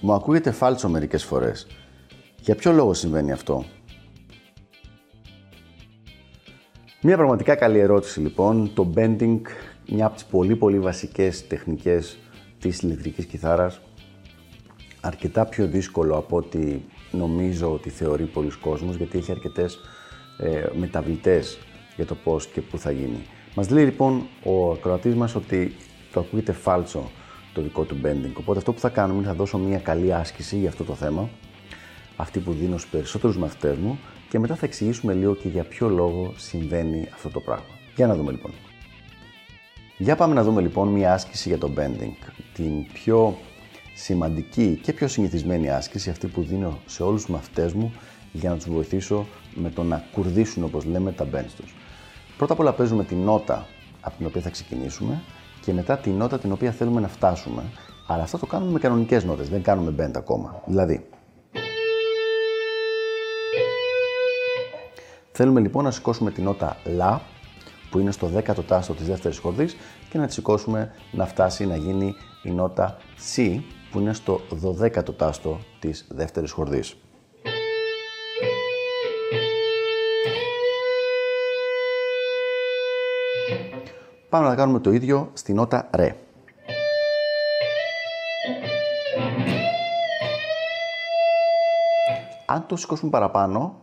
μου ακούγεται φάλτσο μερικές φορές. Για ποιο λόγο συμβαίνει αυτό; Μια πραγματικά καλή ερώτηση λοιπόν. Το bending, μια από τις πολύ πολύ βασικές τεχνικές της ηλεκτρικής κιθάρας, αρκετά πιο δύσκολο από ό,τι νομίζω ότι θεωρεί πολλοί κόσμος, γιατί έχει αρκετές ε, μεταβλητές για το πώς και πού θα γίνει. Μας λέει λοιπόν ο ακροατής μας ότι το ακούγεται φάλτσο το δικό του bending. Οπότε αυτό που θα κάνουμε είναι θα δώσω μια καλή άσκηση για αυτό το θέμα, αυτή που δίνω στους περισσότερους μαθητές μου και μετά θα εξηγήσουμε λίγο και για ποιο λόγο συμβαίνει αυτό το πράγμα. Για να δούμε λοιπόν. Για πάμε να δούμε λοιπόν μια άσκηση για το bending. Την πιο σημαντική και πιο συνηθισμένη άσκηση, αυτή που δίνω σε όλους τους μαθητές μου για να τους βοηθήσω με το να κουρδίσουν όπως λέμε τα bends τους. Πρώτα απ' όλα παίζουμε την νότα από την οποία θα ξεκινήσουμε και μετά την νότα την οποία θέλουμε να φτάσουμε. Αλλά αυτό το κάνουμε με κανονικές νότες, δεν κάνουμε bend ακόμα. Δηλαδή, θέλουμε λοιπόν να σηκώσουμε την νότα λα, που είναι στο 10ο τάστο της δεύτερης χορδής και να τη σηκώσουμε να φτάσει να γίνει η νότα C, που είναι στο 12ο τάστο της δεύτερης χορδής. Πάμε να κάνουμε το ίδιο στη νότα ρε. Αν το σηκώσουμε παραπάνω,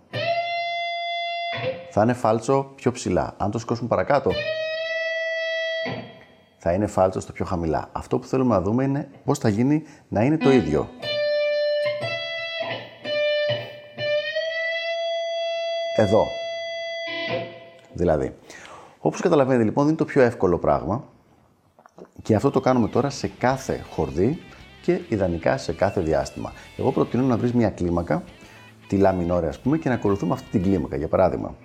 θα είναι φάλτσο πιο ψηλά. Αν το σηκώσουμε παρακάτω, θα είναι φάλτσο στο πιο χαμηλά. Αυτό που θέλουμε να δούμε είναι πώς θα γίνει να είναι το ίδιο. Εδώ. Δηλαδή, όπως καταλαβαίνετε λοιπόν δεν είναι το πιο εύκολο πράγμα και αυτό το κάνουμε τώρα σε κάθε χορδή και ιδανικά σε κάθε διάστημα. Εγώ προτείνω να βρεις μια κλίμακα, τη λαμινόρια ας πούμε και να ακολουθούμε αυτή την κλίμακα για παράδειγμα.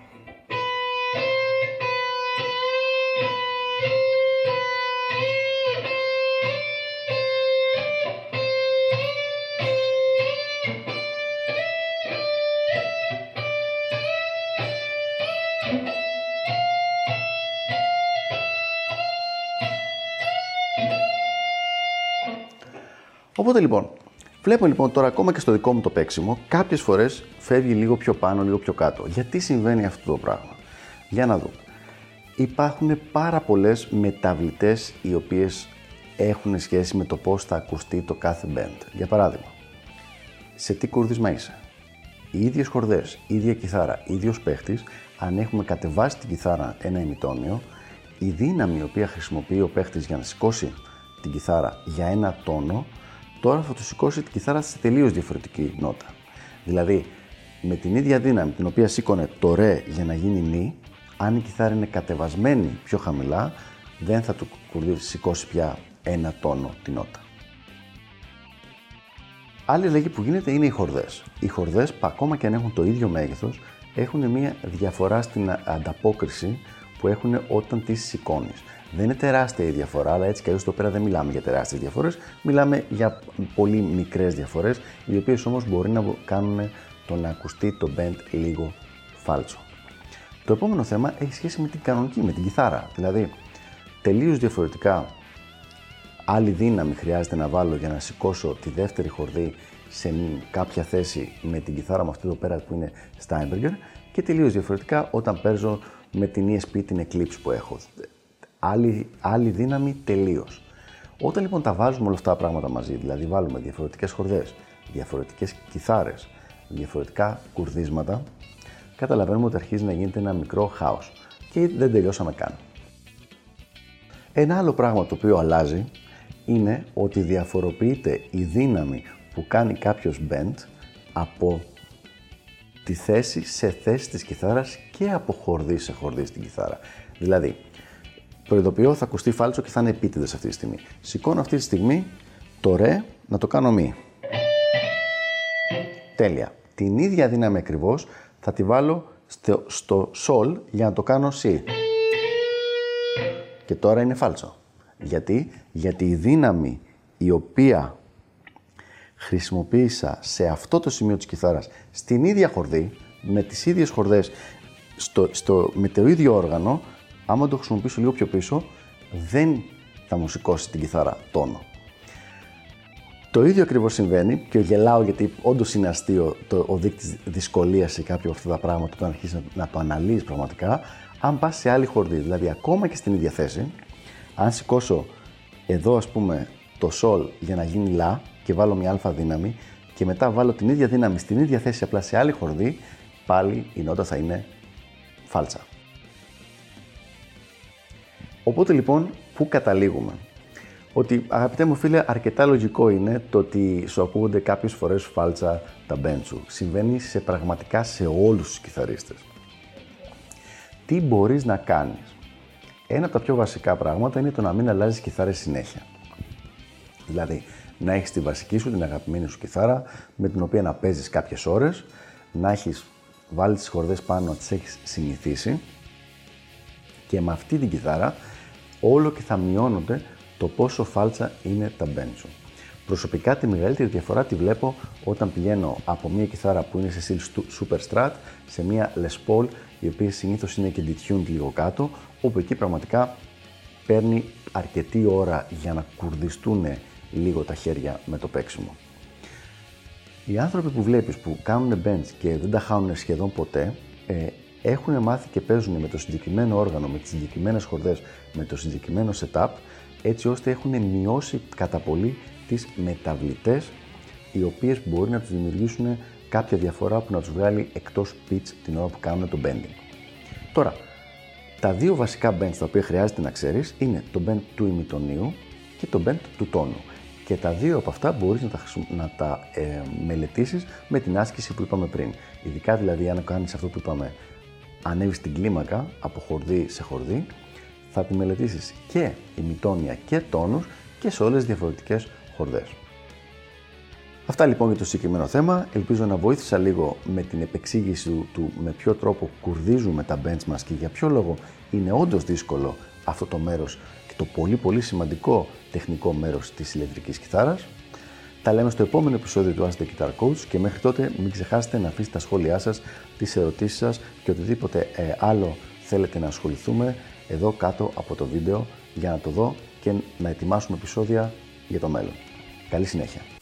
Οπότε λοιπόν, βλέπω λοιπόν τώρα ακόμα και στο δικό μου το παίξιμο, κάποιες φορές φεύγει λίγο πιο πάνω, λίγο πιο κάτω. Γιατί συμβαίνει αυτό το πράγμα; Για να δούμε. Υπάρχουν πάρα πολλές μεταβλητές οι οποίες έχουν σχέση με το πώς θα ακουστεί το κάθε band. Για παράδειγμα, σε τι κουρδίσμα είσαι; Οι ίδιες χορδές, η ίδια κιθάρα, ίδιος παίχτης, αν έχουμε κατεβάσει την κιθάρα ένα ημιτόνιο, η δύναμη η οποία χρησιμοποιεί ο παίχτης για να σηκώσει την κιθάρα για ένα τόνο τώρα θα του σηκώσει την κιθάρα σε τελείως διαφορετική νότα. Δηλαδή, με την ίδια δύναμη την οποία σήκωνε το ρε για να γίνει νι, αν η κιθάρα είναι κατεβασμένη πιο χαμηλά, δεν θα του σηκώσει πια ένα τόνο την νότα. Άλλη αλλαγή που γίνεται είναι οι χορδές. Οι χορδές, ακόμα και αν έχουν το ίδιο μέγεθος, έχουν μια διαφορά στην ανταπόκριση που έχουν όταν τις σηκώνεις. Δεν είναι τεράστια η διαφορά, αλλά έτσι κι αλλιώς εδώ πέρα δεν μιλάμε για τεράστιες διαφορές. Μιλάμε για πολύ μικρές διαφορές, οι οποίες όμως μπορεί να κάνουν το να ακουστεί το band λίγο φάλτσο. Το επόμενο θέμα έχει σχέση με την κανονική, με την κιθάρα. Δηλαδή, τελείως διαφορετικά άλλη δύναμη χρειάζεται να βάλω για να σηκώσω τη δεύτερη χορδή σε κάποια θέση με την κιθάρα μου αυτή εδώ πέρα που είναι Steinberger και τελείως διαφορετικά όταν παίζω με την ESP την Eclipse που έχω άλλη, άλλη δύναμη τελείως. Όταν λοιπόν τα βάζουμε όλα αυτά τα πράγματα μαζί, δηλαδή βάλουμε διαφορετικές χορδές, διαφορετικές κιθάρες, διαφορετικά κουρδίσματα, καταλαβαίνουμε ότι αρχίζει να γίνεται ένα μικρό χάος και δεν τελειώσαμε καν. Ένα άλλο πράγμα το οποίο αλλάζει είναι ότι διαφοροποιείται η δύναμη που κάνει κάποιος bend από τη θέση σε θέση της κιθάρας και από χορδί σε χορδί στην κιθάρα. Δηλαδή, προειδοποιώ θα ακουστεί φάλτσο και θα είναι επίτηδες αυτή τη στιγμή. Σηκώνω αυτή τη στιγμή το ρε να το κάνω μη. Τέλεια. Την ίδια δύναμη ακριβώς θα τη βάλω στο, στο sol για να το κάνω si. Και τώρα είναι φάλσο. Γιατί, Γιατί η δύναμη η οποία χρησιμοποίησα σε αυτό το σημείο της κιθάρας στην ίδια χορδή, με τις ίδιες χορδές, στο, στο, με το ίδιο όργανο, άμα το χρησιμοποιήσω λίγο πιο πίσω, δεν θα μου σηκώσει την κιθάρα τόνο. Το ίδιο ακριβώς συμβαίνει και γελάω γιατί όντως είναι αστείο το, ο δείκτης δυσκολίας σε κάποια από αυτά τα πράγματα όταν αρχίσεις να, να το αναλύεις πραγματικά. Αν πας σε άλλη χορδή, δηλαδή ακόμα και στην ίδια θέση, αν σηκώσω εδώ ας πούμε το sol για να γίνει λα και βάλω μια αλφα δύναμη και μετά βάλω την ίδια δύναμη στην ίδια θέση απλά σε άλλη χορδή, πάλι η νότα θα είναι φάλτσα. Οπότε λοιπόν, πού καταλήγουμε; Ότι αγαπητέ μου φίλε, αρκετά λογικό είναι το ότι σου ακούγονται κάποιες φορές φάλτσα τα μπέντσου. Συμβαίνει σε πραγματικά σε όλους τους κιθαρίστες. Τι μπορείς να κάνεις; Ένα από τα πιο βασικά πράγματα είναι το να μην αλλάζεις κιθάρες συνέχεια. Δηλαδή, να έχεις τη βασική σου, την αγαπημένη σου κιθάρα, με την οποία να παίζεις κάποιες ώρες, να έχεις βάλει τις χορδές πάνω, να τις έχεις συνηθίσει και με αυτή την κιθάρα όλο και θα μειώνονται το πόσο φάλτσα είναι τα μπέντσο. Προσωπικά τη μεγαλύτερη διαφορά τη βλέπω όταν πηγαίνω από μια κιθάρα που είναι σε στυλ Super Strat σε μια Les Paul η οποία συνήθως είναι και detuned λίγο κάτω όπου εκεί πραγματικά παίρνει αρκετή ώρα για να κουρδιστούν λίγο τα χέρια με το παίξιμο. Οι άνθρωποι που βλέπεις που κάνουν bench και δεν τα χάνουν σχεδόν ποτέ ε, έχουν μάθει και παίζουν με το συγκεκριμένο όργανο, με τις συγκεκριμένες χορδές, με το συγκεκριμένο setup έτσι ώστε έχουν μειώσει κατά πολύ τις μεταβλητές οι οποίες μπορεί να τους δημιουργήσουν κάποια διαφορά που να τους βγάλει εκτός pitch την ώρα που κάνουν το bending. Τώρα, τα δύο βασικά bends τα οποία χρειάζεται να ξέρεις είναι το bend του ημιτονίου και το bend του τόνου. Και τα δύο από αυτά μπορείς να τα, να τα ε, μελετήσεις με την άσκηση που είπαμε πριν. Ειδικά δηλαδή αν κάνεις αυτό που είπαμε, ανέβεις την κλίμακα από χορδί σε χορδί, θα τη μελετήσεις και ημιτόνια και τόνους και σε όλες τις διαφορετικές χορδές. Αυτά λοιπόν για το συγκεκριμένο θέμα. Ελπίζω να βοήθησα λίγο με την επεξήγηση του με ποιο τρόπο κουρδίζουμε τα bench μας και για ποιο λόγο είναι όντως δύσκολο αυτό το μέρος και το πολύ πολύ σημαντικό τεχνικό μέρος της ηλεκτρικής κιθάρας. Τα λέμε στο επόμενο επεισόδιο του Ask the Guitar Coach και μέχρι τότε μην ξεχάσετε να αφήσετε τα σχόλιά σας, τις ερωτήσεις σας και οτιδήποτε ε, άλλο θέλετε να ασχοληθούμε εδώ κάτω από το βίντεο για να το δω και να ετοιμάσουμε επεισόδια για το μέλλον. Καλή συνέχεια!